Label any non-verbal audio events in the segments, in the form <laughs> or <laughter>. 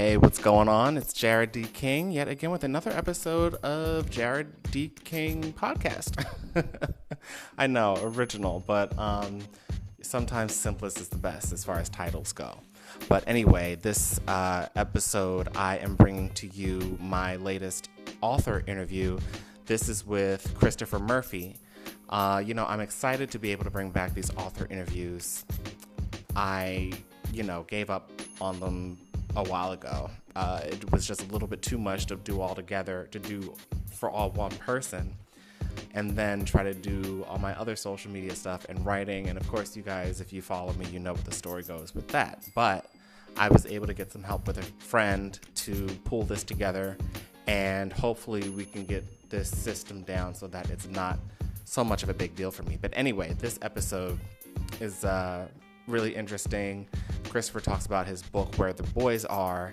Hey, what's going on? It's Jared D. King yet again with another episode of Jared D. King podcast. <laughs> I know, original, but um, sometimes simplest is the best as far as titles go. But anyway, this uh, episode, I am bringing to you my latest author interview. This is with Christopher Murphy. Uh, you know, I'm excited to be able to bring back these author interviews. I, you know, gave up on them a while ago. Uh, it was just a little bit too much to do all together, to do for all one person, and then try to do all my other social media stuff and writing. And of course, you guys, if you follow me, you know what the story goes with that. But I was able to get some help with a friend to pull this together, and hopefully, we can get this system down so that it's not so much of a big deal for me. But anyway, this episode is uh, really interesting. Christopher talks about his book, Where the Boys Are.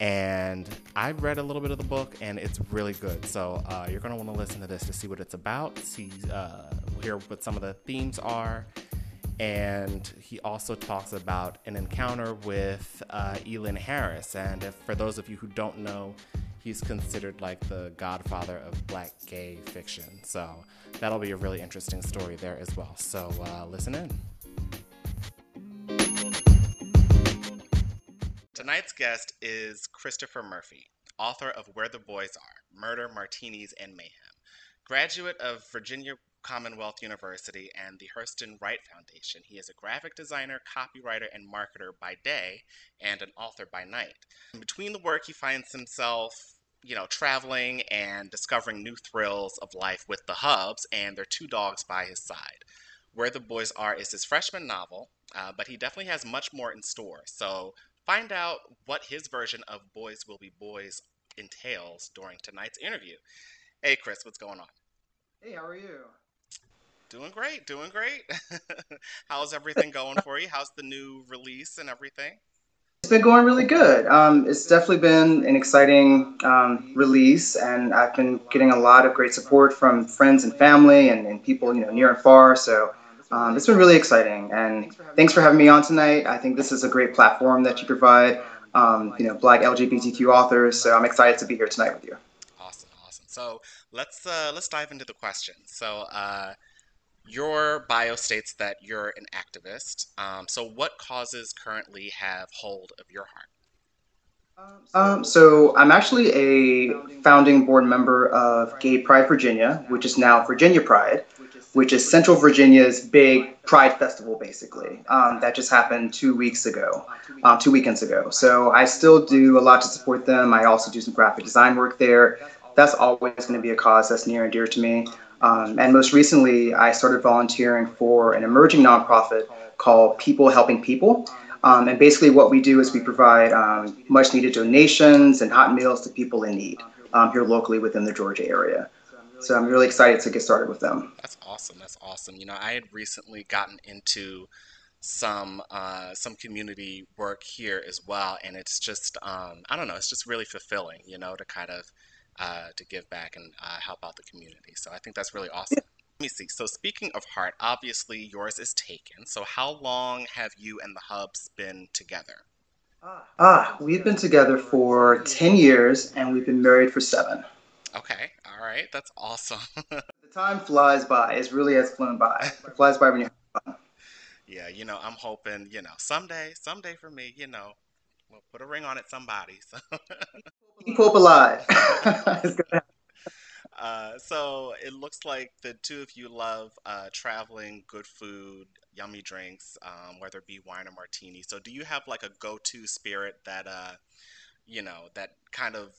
And I've read a little bit of the book, and it's really good. So uh, you're going to want to listen to this to see what it's about, see, uh, hear what some of the themes are. And he also talks about an encounter with uh, Elin Harris. And if, for those of you who don't know, he's considered like the godfather of black gay fiction. So that'll be a really interesting story there as well. So uh, listen in. Tonight's guest is Christopher Murphy, author of Where the Boys Are Murder, Martinis, and Mayhem. Graduate of Virginia Commonwealth University and the Hurston Wright Foundation, he is a graphic designer, copywriter, and marketer by day and an author by night. In between the work, he finds himself you know, traveling and discovering new thrills of life with the Hubs and their two dogs by his side. Where the Boys Are is his freshman novel, uh, but he definitely has much more in store. So Find out what his version of Boys Will Be Boys entails during tonight's interview. Hey, Chris, what's going on? Hey, how are you? Doing great, doing great. <laughs> How's everything going for you? How's the new release and everything? It's been going really good. Um, it's definitely been an exciting um, release, and I've been getting a lot of great support from friends and family and, and people, you know, near and far. So um, it's been really exciting, and thanks for having me on tonight. I think this is a great platform that you provide, um, you know, Black LGBTQ authors. So I'm excited to be here tonight with you. Awesome, awesome. So let's uh, let's dive into the questions. So uh, your bio states that you're an activist. Um, so what causes currently have hold of your heart? Um, so I'm actually a founding board member of Gay Pride Virginia, which is now Virginia Pride which is Central Virginia's big Pride Festival, basically. Um, that just happened two weeks ago, um, two weekends ago. So I still do a lot to support them. I also do some graphic design work there. That's always going to be a cause that's near and dear to me. Um, and most recently, I started volunteering for an emerging nonprofit called People Helping People. Um, and basically, what we do is we provide um, much needed donations and hot meals to people in need um, here locally within the Georgia area. So I'm really excited to get started with them. That's awesome. That's awesome. You know, I had recently gotten into some uh, some community work here as well, and it's just um, I don't know, it's just really fulfilling, you know, to kind of uh, to give back and uh, help out the community. So I think that's really awesome. Yeah. Let me see. So speaking of heart, obviously yours is taken. So how long have you and the Hubs been together? Ah, we've been together for ten years, and we've been married for seven. Okay, all right, that's awesome. <laughs> the time flies by. It really has flown by. It flies by when you. Yeah, you know, I'm hoping, you know, someday, someday for me, you know, we'll put a ring on it somebody. So. Keep hope alive. <laughs> <laughs> uh, so it looks like the two of you love uh, traveling, good food, yummy drinks, um, whether it be wine or martini. So do you have like a go-to spirit that, uh, you know, that kind of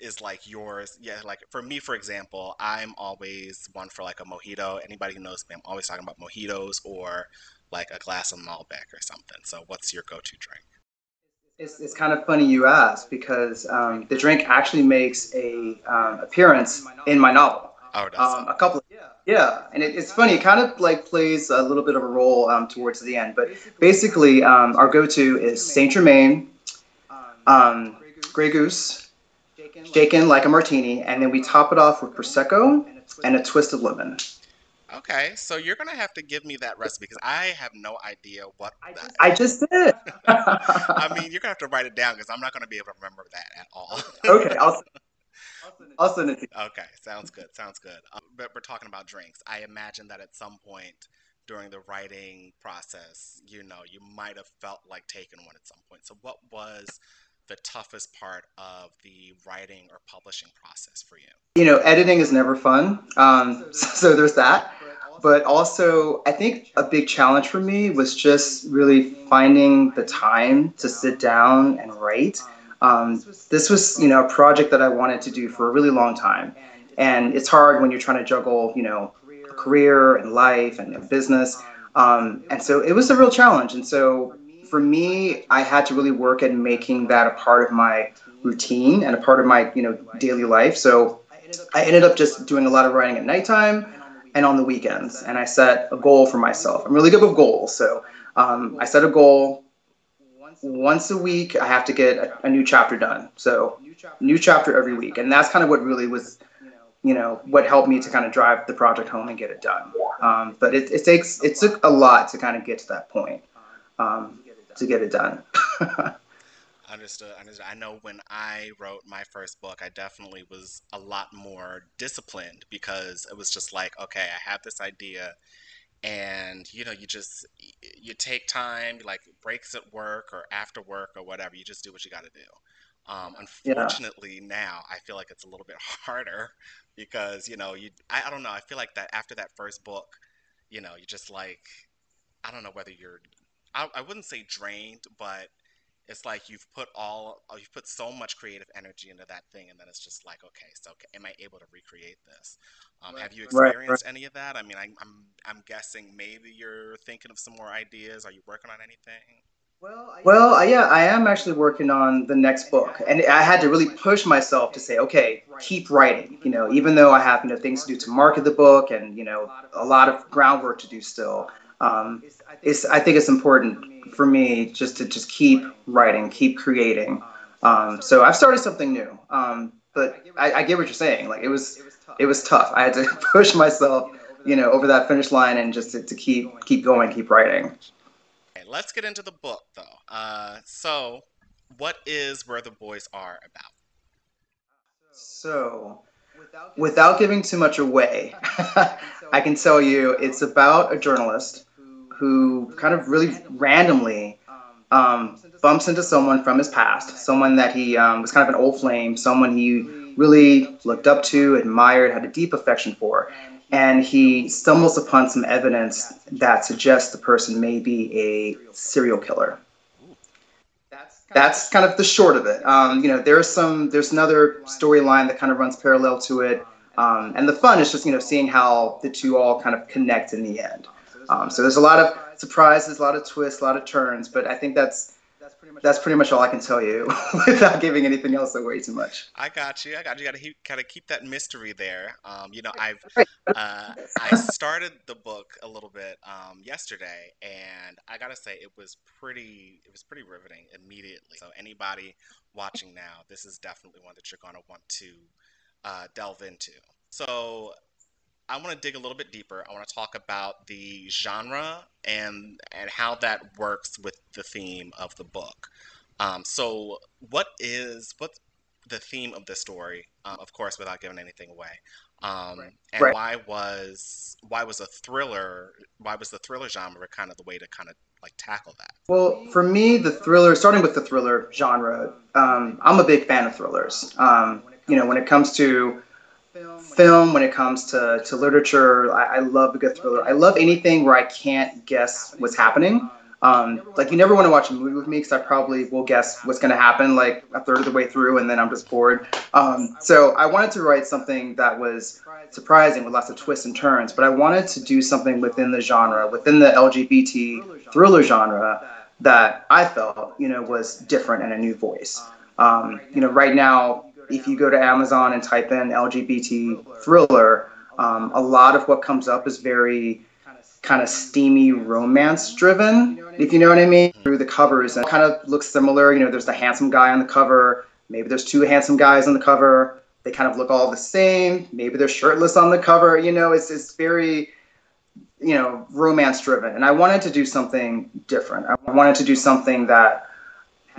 is like yours. Yeah, like for me, for example, I'm always one for like a mojito. Anybody who knows me, I'm always talking about mojitos or like a glass of Malbec or something. So, what's your go-to drink? It's, it's kind of funny you ask because um, the drink actually makes a um, appearance in my novel. Oh, it does. Um, a couple. Of, yeah, yeah, and it, it's funny. It kind of like plays a little bit of a role um, towards the end, but basically, um, our go-to is Saint Germain, um, Grey Goose, shaken like a martini, and then we top it off with prosecco and a twist of lemon. Okay, so you're gonna have to give me that recipe because I have no idea what that. I just did. <laughs> I mean, you're gonna have to write it down because I'm not gonna be able to remember that at all. <laughs> okay, I'll, <laughs> I'll send it to you. Okay, sounds good. Sounds good. Um, but we're talking about drinks. I imagine that at some point during the writing process, you know, you might have felt like taking one at some point. So, what was the toughest part of the writing or publishing process for you? You know, editing is never fun. Um, so <laughs> there's that. But also, I think a big challenge for me was just really finding the time to sit down and write. Um, this was, you know, a project that I wanted to do for a really long time, and it's hard when you're trying to juggle, you know, a career and life and, and business. Um, and so it was a real challenge. And so for me, I had to really work at making that a part of my routine and a part of my, you know, daily life. So I ended up just doing a lot of writing at nighttime and on the weekends. And I set a goal for myself. I'm really good with goals. So um, I set a goal once a week. I have to get a, a, new chapter done. So new chapter every week. And that's kind of what really was, you know, what helped me to kind of drive the project home and get it done. Um, but it, it takes, it took a lot to kind of get to that point um, to get it done. <laughs> Understood, understood. I know when I wrote my first book, I definitely was a lot more disciplined because it was just like, okay, I have this idea, and you know, you just you take time, like breaks at work or after work or whatever. You just do what you got to do. Um, unfortunately, yeah. now I feel like it's a little bit <laughs> harder because you know, you I, I don't know. I feel like that after that first book, you know, you just like I don't know whether you're I, I wouldn't say drained, but it's like you've put all uh, you've put so much creative energy into that thing and then it's just like okay so am i able to recreate this um, right. have you experienced right, right. any of that i mean I, I'm, I'm guessing maybe you're thinking of some more ideas are you working on anything well, well, yeah, I am actually working on the next book, and I had to really push myself to say, okay, keep writing. You know, even though I have you know things to do to market the book, and you know a lot of groundwork to do still. Um, it's, I think it's important for me just to just keep writing, keep creating. Um, so I've started something new, um, but I, I, get what you're saying. Like it was, it was tough. I had to <laughs> push myself, you know, over that finish line and just to, to keep keep going, keep writing. Okay, let's get into the book though. Uh, so, what is Where the Boys Are about? So, without giving too much away, <laughs> I can tell you it's about a journalist who kind of really randomly um, bumps into someone from his past, someone that he um, was kind of an old flame, someone he really looked up to, admired, had a deep affection for. And he stumbles upon some evidence that suggests the person may be a serial killer. That's kind of the short of it. Um, you know, there's some, there's another storyline that kind of runs parallel to it. Um, and the fun is just, you know, seeing how the two all kind of connect in the end. Um, so there's a lot of surprises, a lot of twists, a lot of turns, but I think that's that's pretty much all I can tell you <laughs> without giving anything else away too much. I got you. I got you. Got to kind of keep that mystery there. Um, you know, I've uh, I <laughs> started the book a little bit um, yesterday, and I gotta say it was pretty it was pretty riveting immediately. So anybody watching now, this is definitely one that you're gonna want to uh, delve into. So I want to dig a little bit deeper. I want to talk about the genre and and how that works with the theme of the book. Um, so, what is what's the theme of the story? Um, of course, without giving anything away. Um, right. And right. why was why was a thriller? Why was the thriller genre kind of the way to kind of like tackle that? Well, for me, the thriller, starting with the thriller genre, um, I'm a big fan of thrillers. Um, you know, when it comes to film, when it comes to, to literature. I, I love a good thriller. I love anything where I can't guess what's happening. Um, like you never want to watch a movie with me because I probably will guess what's going to happen like a third of the way through and then I'm just bored. Um, so I wanted to write something that was surprising with lots of twists and turns, but I wanted to do something within the genre, within the LGBT thriller genre that I felt, you know, was different and a new voice. Um, you know, right now if you go to Amazon and type in LGBT thriller, um, a lot of what comes up is very kind of steamy romance driven, if you know what I mean, through the covers and kind of looks similar. You know, there's the handsome guy on the cover, maybe there's two handsome guys on the cover. They kind of look all the same. Maybe they're shirtless on the cover. You know, it's it's very you know, romance driven, and I wanted to do something different. I wanted to do something that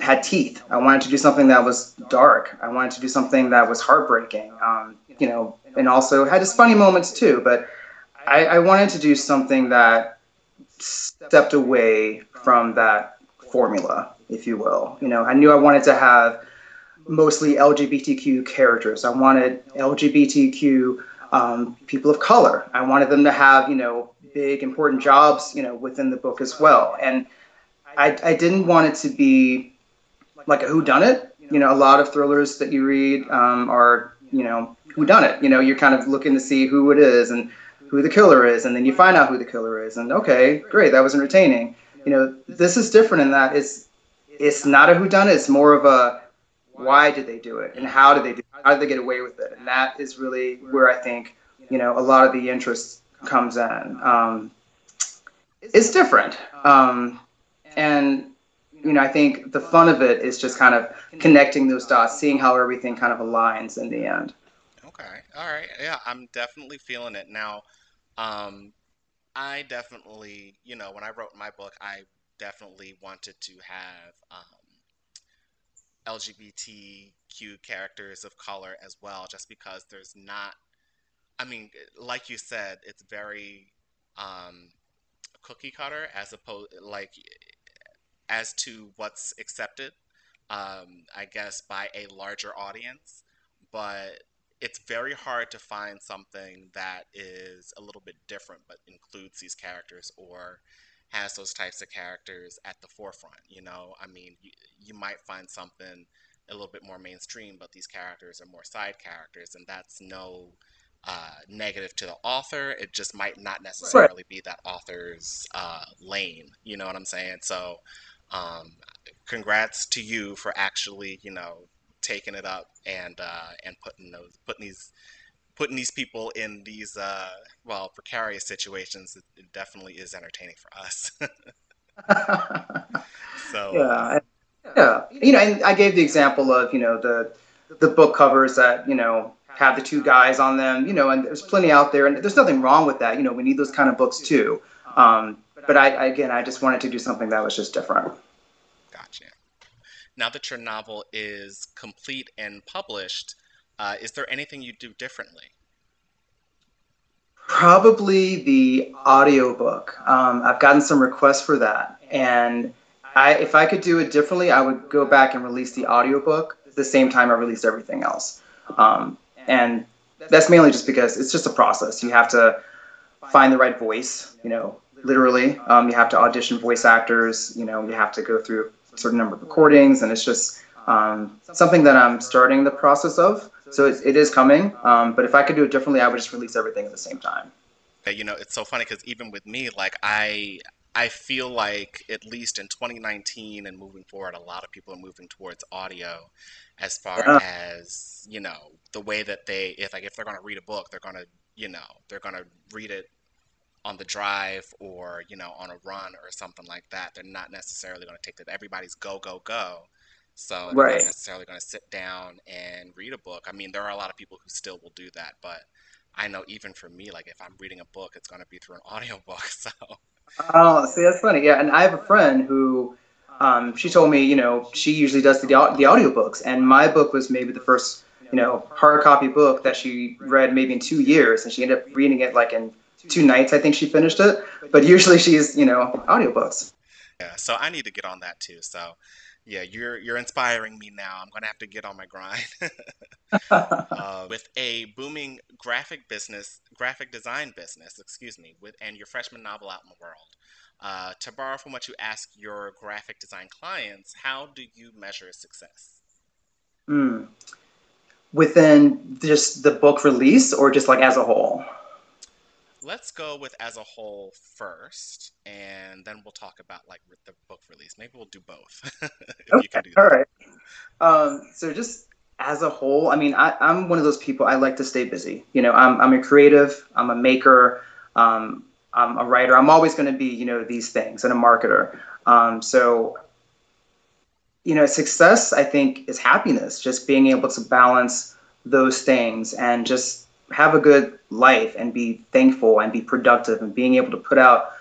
had teeth. I wanted to do something that was dark. I wanted to do something that was heartbreaking. Um, you know, and also had its funny moments too. But I, I wanted to do something that stepped away from that formula, if you will. You know, I knew I wanted to have mostly LGBTQ characters. I wanted LGBTQ um, people of color. I wanted them to have, you know, big important jobs, you know, within the book as well. And I, I didn't want it to be like a who done it. You know, a lot of thrillers that you read um, are, you know, who done it. You know, you're kind of looking to see who it is and who the killer is, and then you find out who the killer is, and okay, great, that was entertaining. You know, this is different in that it's it's not a who done it. It's more of a why did they do it and how did they do it? How did they get away with it? And that is really where I think you know a lot of the interest comes in. Um, it's different. Um, and, you know, I think the fun of it is just kind of connecting those dots, seeing how everything kind of aligns in the end. Okay. All right. Yeah, I'm definitely feeling it. Now, um, I definitely, you know, when I wrote my book, I definitely wanted to have um, LGBTQ characters of color as well, just because there's not I mean, like you said, it's very um, cookie cutter as opposed like as to what's accepted. Um, I guess by a larger audience, but it's very hard to find something that is a little bit different but includes these characters or has those types of characters at the forefront you know i mean you, you might find something a little bit more mainstream but these characters are more side characters and that's no uh, negative to the author. It just might not necessarily right. be that author's uh, lane. You know what I'm saying? So, um, congrats to you for actually, you know, taking it up and uh, and putting those putting these putting these people in these uh, well precarious situations. It, it definitely is entertaining for us. <laughs> so yeah, yeah. You know, and I gave the example of you know the the book covers that you know have the two guys on them, you know, and there's plenty out there, and there's nothing wrong with that. You know, we need those kind of books too. Um, but I, I, again, I just wanted to do something that was just different. Gotcha. Now that your novel is complete and published, uh, is there anything you do differently? Probably the audiobook. Um, I've gotten some requests for that, and I, if I could do it differently, I would go back and release the audiobook at the same time I released everything else. Um, and that's mainly just because it's just a process. You have to find the right voice, you know, literally. Um, you have to audition voice actors, you know, you have to go through a certain number of recordings, and it's just um, something that I'm starting the process of. So it, it is coming, um, but if I could do it differently, I would just release everything at the same time. You know, it's so funny because even with me, like I I feel like at least in 2019 and moving forward, a lot of people are moving towards audio as far yeah. as you know the way that they if like if they're going to read a book they're going to you know they're going to read it on the drive or you know on a run or something like that they're not necessarily going to take that everybody's go go go. So they're right. not necessarily going to sit down and read a book. I mean there are a lot of people who still will do that but i know even for me like if i'm reading a book it's going to be through an <laughs> audiobook so. Oh see that's funny. Yeah and i have a friend who um, she told me, you know, she usually does the the audiobooks, and my book was maybe the first, you know, hard copy book that she read maybe in two years, and she ended up reading it like in two nights. I think she finished it, but usually she's, you know, audiobooks. Yeah, so I need to get on that too. So, yeah, you're you're inspiring me now. I'm gonna have to get on my grind. <laughs> uh, with a booming graphic business, graphic design business, excuse me, with and your freshman novel out in the world. Uh, to borrow from what you ask your graphic design clients, how do you measure success? Mm. Within just the book release or just like as a whole? Let's go with as a whole first, and then we'll talk about like the book release. Maybe we'll do both. <laughs> okay. Do All right. Um, so just as a whole, I mean, I, am one of those people. I like to stay busy. You know, I'm I'm a creative. I'm a maker. Um, I'm a writer. I'm always going to be, you know, these things and a marketer. Um, so, you know, success, I think, is happiness, just being able to balance those things and just have a good life and be thankful and be productive and being able to put out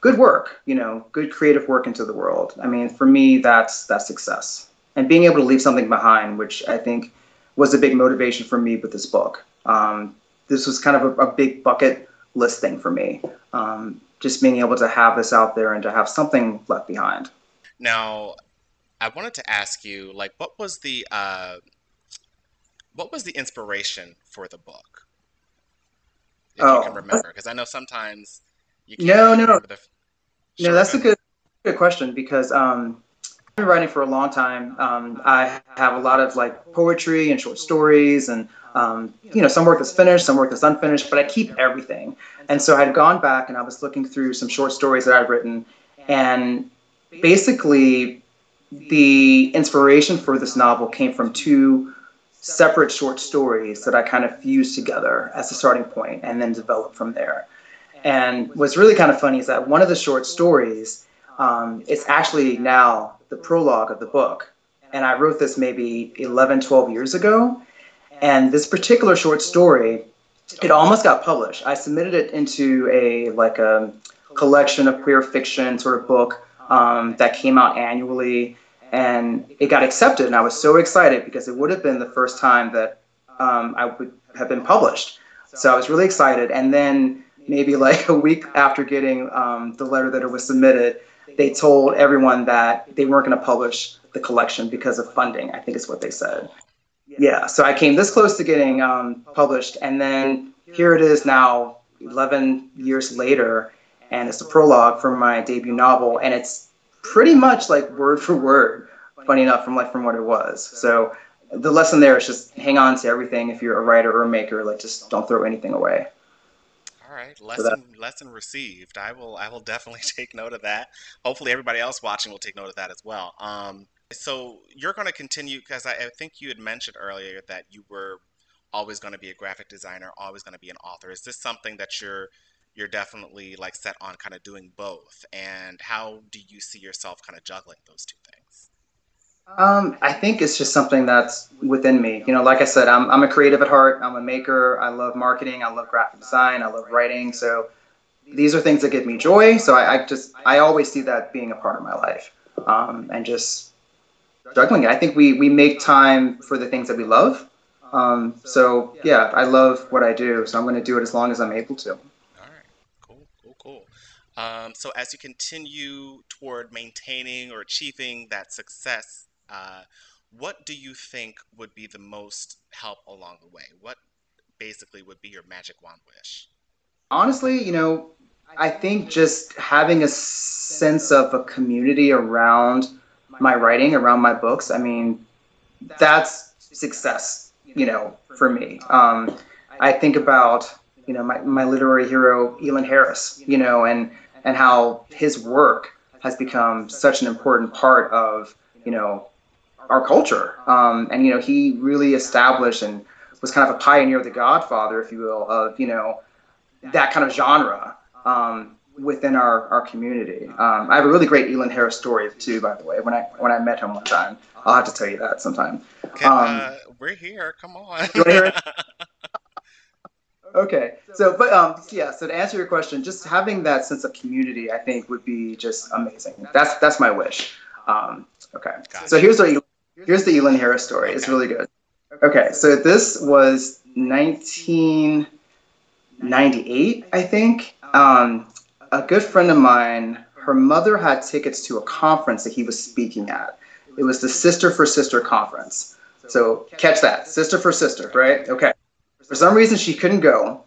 good work, you know, good creative work into the world. I mean, for me, that's that's success. And being able to leave something behind, which I think was a big motivation for me with this book. Um, this was kind of a, a, big bucket list thing for me. Um, just being able to have this out there and to have something left behind. Now, I wanted to ask you, like, what was the uh, what was the inspiration for the book? If oh, you can remember, because I know sometimes you can't. No, no. No. That's a good good question because um, I've been writing for a long time. Um, I have a lot of like poetry and short stories, and um, you know, some work that's finished, some work that's unfinished, but I keep everything. And so I had gone back and I was looking through some short stories that I'd written, and basically the inspiration for this novel came from two separate short stories that I kind of fused together as a starting point and then developed from there. And what's really kind of funny is that one of the short stories, um, it's actually now the prologue of the book. And I wrote this maybe 11, 12 years ago. And this particular short story, it almost got published. I submitted it into a like a collection of queer fiction sort of book um, that came out annually and it got accepted and i was so excited because it would have been the first time that um, i would have been published. So i was really excited and then maybe <laughs> like a week after getting um, the letter that it was submitted they told everyone that they weren't going to publish the collection because of funding i think is what they said. Yeah so i came this close to getting um, published and then here it is now 11 years later and it's the prologue for my debut novel and it's pretty much like word for word, funny enough, from like from what it was. So the lesson there is just hang on to everything if you're a writer or a maker. Like just don't throw anything away. All right, lesson so lesson received. I will I will definitely <laughs> take note of that. Hopefully, everybody else watching will take note of that as well. Um, so you're going to continue because I, I think you had mentioned earlier that you were always going to be a graphic designer, always going to be an author. Is this something that you're you're definitely like set on kind of doing both and how do you see yourself kind of juggling those two things? Um, i think it's just something that's within me. You know like i said I'm, I'm a creative at heart. I'm a maker. I love marketing. I love graphic design. I love writing. So these are things that give me joy. So i, I just i always see that being a part of my life um, and just juggling it. I think we we make time for the things that we love. Um, so yeah i love what i do. So i'm going to do it as long as i'm able to um, so as you continue toward maintaining or achieving that success, uh, what do you think would be the most help along the way? What basically would be your magic wand wish? Honestly, you know, I think just having a sense of a community around my writing, around my books. I mean, that's success, you know, for me. Um, I think about, you know, my, my literary hero, Elin Harris, you know, and and how his work has become such an important part of you know our culture. Um, and you know he really established and was kind of a pioneer, the Godfather, if you will, of you know that kind of genre um, within our, our community. Um, I have a really great Elin Harris story too, by the way. When I when I met him one time, I'll have to tell you that sometime. Okay, uh, um, we're here. Come on. <laughs> Okay. So, but um, yeah. So to answer your question, just having that sense of community, I think, would be just amazing. That's that's my wish. Um, okay. Gotcha. So here's the here's the Elin Harris story. Okay. It's really good. Okay. So this was 1998, I think. Um, a good friend of mine, her mother had tickets to a conference that he was speaking at. It was the Sister for Sister conference. So catch that, Sister for Sister, right? Okay. For some reason, she couldn't go,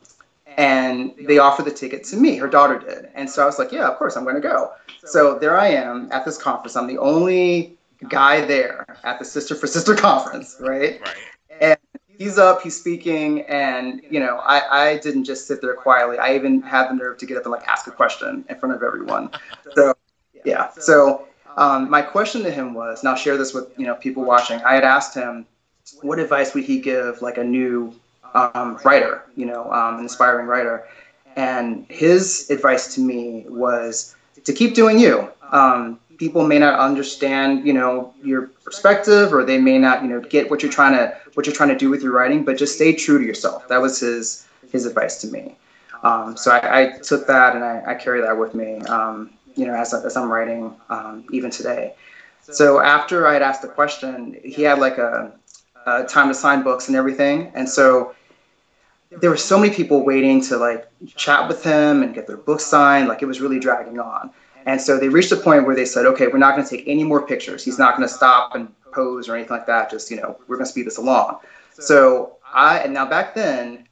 and they offered the ticket to me. Her daughter did, and so I was like, "Yeah, of course, I'm going to go." So there I am at this conference. I'm the only guy there at the Sister for Sister conference, right? Right. And he's up, he's speaking, and you know, I, I didn't just sit there quietly. I even had the nerve to get up and like ask a question in front of everyone. So yeah. So um, my question to him was, and I'll share this with you know people watching. I had asked him, what advice would he give like a new um, writer, you know, um, an inspiring writer. And his advice to me was to keep doing you. Um, people may not understand, you know, your perspective, or they may not, you know, get what you're trying to what you're trying to do with your writing. But just stay true to yourself. That was his his advice to me. Um, so I, I, took that and I, I carry that with me, um, you know, as, as I'm writing um, even today. So after I had asked the question, he had like a, a time to sign books and everything, and so there were so many people waiting to like chat with him and get their book signed. Like it was really dragging on. And so they reached a point where they said, okay, we're not going to take any more pictures. He's not going to stop and pose or anything like that. Just, you know, we're going to speed this along. So I, and now back then,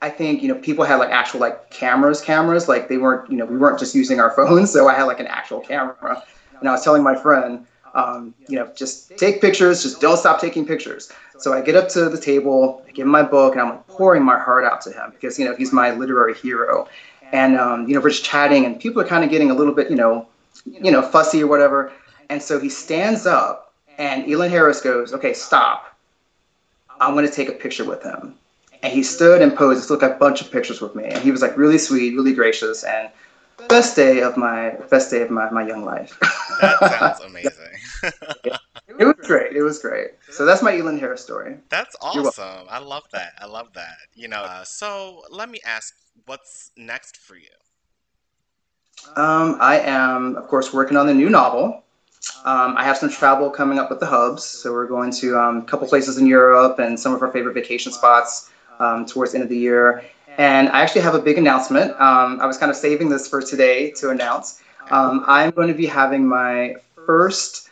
I think, you know, people had like actual like cameras, cameras, like they weren't, you know, we weren't just using our <laughs> phones. So I had like an actual camera. And I was telling my friend, um, you know, just take pictures, just don't stop taking pictures. So I get up to the table, I give him my book, and I'm like pouring my heart out to him because, you know, he's my literary hero. And, um, you know, we're just chatting, and people are kind of getting a little bit, you know, you know, fussy or whatever. And so he stands up, and Elon Harris goes, okay, stop. I'm going to take a picture with him. And he stood and posed, took a bunch of pictures with me. And he was like really sweet, really gracious, and best day of my best day of my, my young life. that sounds <laughs> amazing. it was great. It was great. So that's my Elon Harris story. That's awesome. I love that. I love that. You know, uh, so let me ask, what's next for you? Um, I am, of course, working on the new novel. Um, I have some travel coming up with the hubs, so we're going to um, a couple places in Europe and some of our favorite vacation spots um, towards the end of the year. And I actually have a big announcement. Um, I was kind of saving this for today to announce. Um, I'm going to be having my first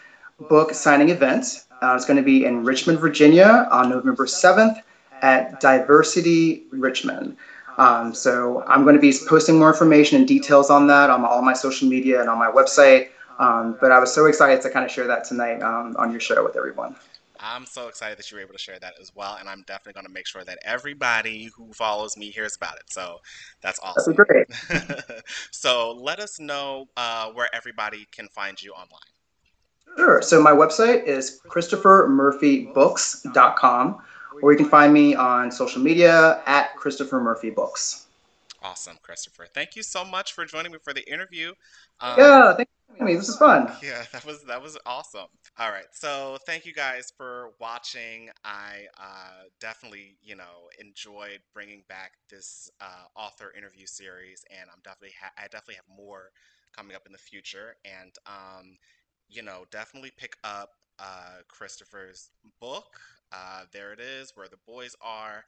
book signing event. Uh, it's going to be in Richmond, Virginia on November 7th at Diversity Richmond. Um, so I'm going to be posting more information and details on that on all my social media and on my website. Um, but I was so excited to kind of share that tonight um, on your show with everyone. I'm so excited that you were able to share that as well, and I'm definitely going to make sure that everybody who follows me hears about it. So that's awesome. That's great. <laughs> so let us know uh, where everybody can find you online. Sure. So my website is christophermurphybooks.com, or you can find me on social media at Christopher Murphy Books. Awesome, Christopher. Thank you so much for joining me for the interview. Um, yeah, thank you. This is fun. <laughs> Yeah, that was that was awesome. All right, so thank you guys for watching. I uh, definitely, you know, enjoyed bringing back this uh, author interview series, and I'm definitely ha- I definitely have more coming up in the future. And um, you know, definitely pick up uh, Christopher's book. Uh, there it is, where the boys are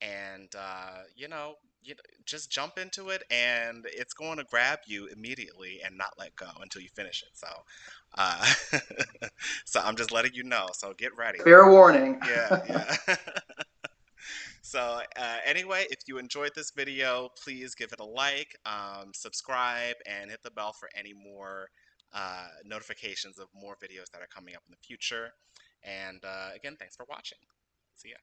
and uh, you know, you know, just jump into it, and it's going to grab you immediately and not let go until you finish it. So, uh, <laughs> so I'm just letting you know. So get ready. Fair warning. Yeah, yeah. <laughs> <laughs> so uh, anyway, if you enjoyed this video, please give it a like, um, subscribe, and hit the bell for any more uh, notifications of more videos that are coming up in the future. And uh, again, thanks for watching. See ya.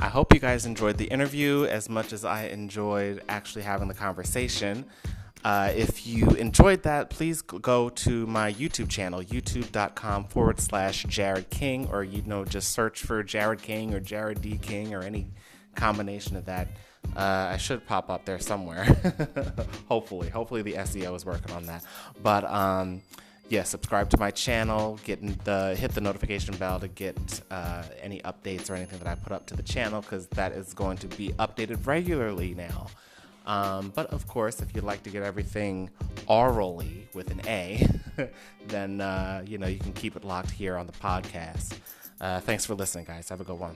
I hope you guys enjoyed the interview as much as I enjoyed actually having the conversation. Uh, if you enjoyed that, please go to my YouTube channel, youtube.com forward slash Jared King, or you know, just search for Jared King or Jared D. King or any combination of that. Uh, I should pop up there somewhere. <laughs> hopefully, hopefully the SEO is working on that. But um, yeah, subscribe to my channel, get the hit the notification bell to get uh, any updates or anything that I put up to the channel because that is going to be updated regularly now. Um, but of course, if you'd like to get everything aurally with an A, <laughs> then uh, you know you can keep it locked here on the podcast. Uh, thanks for listening, guys. Have a good one.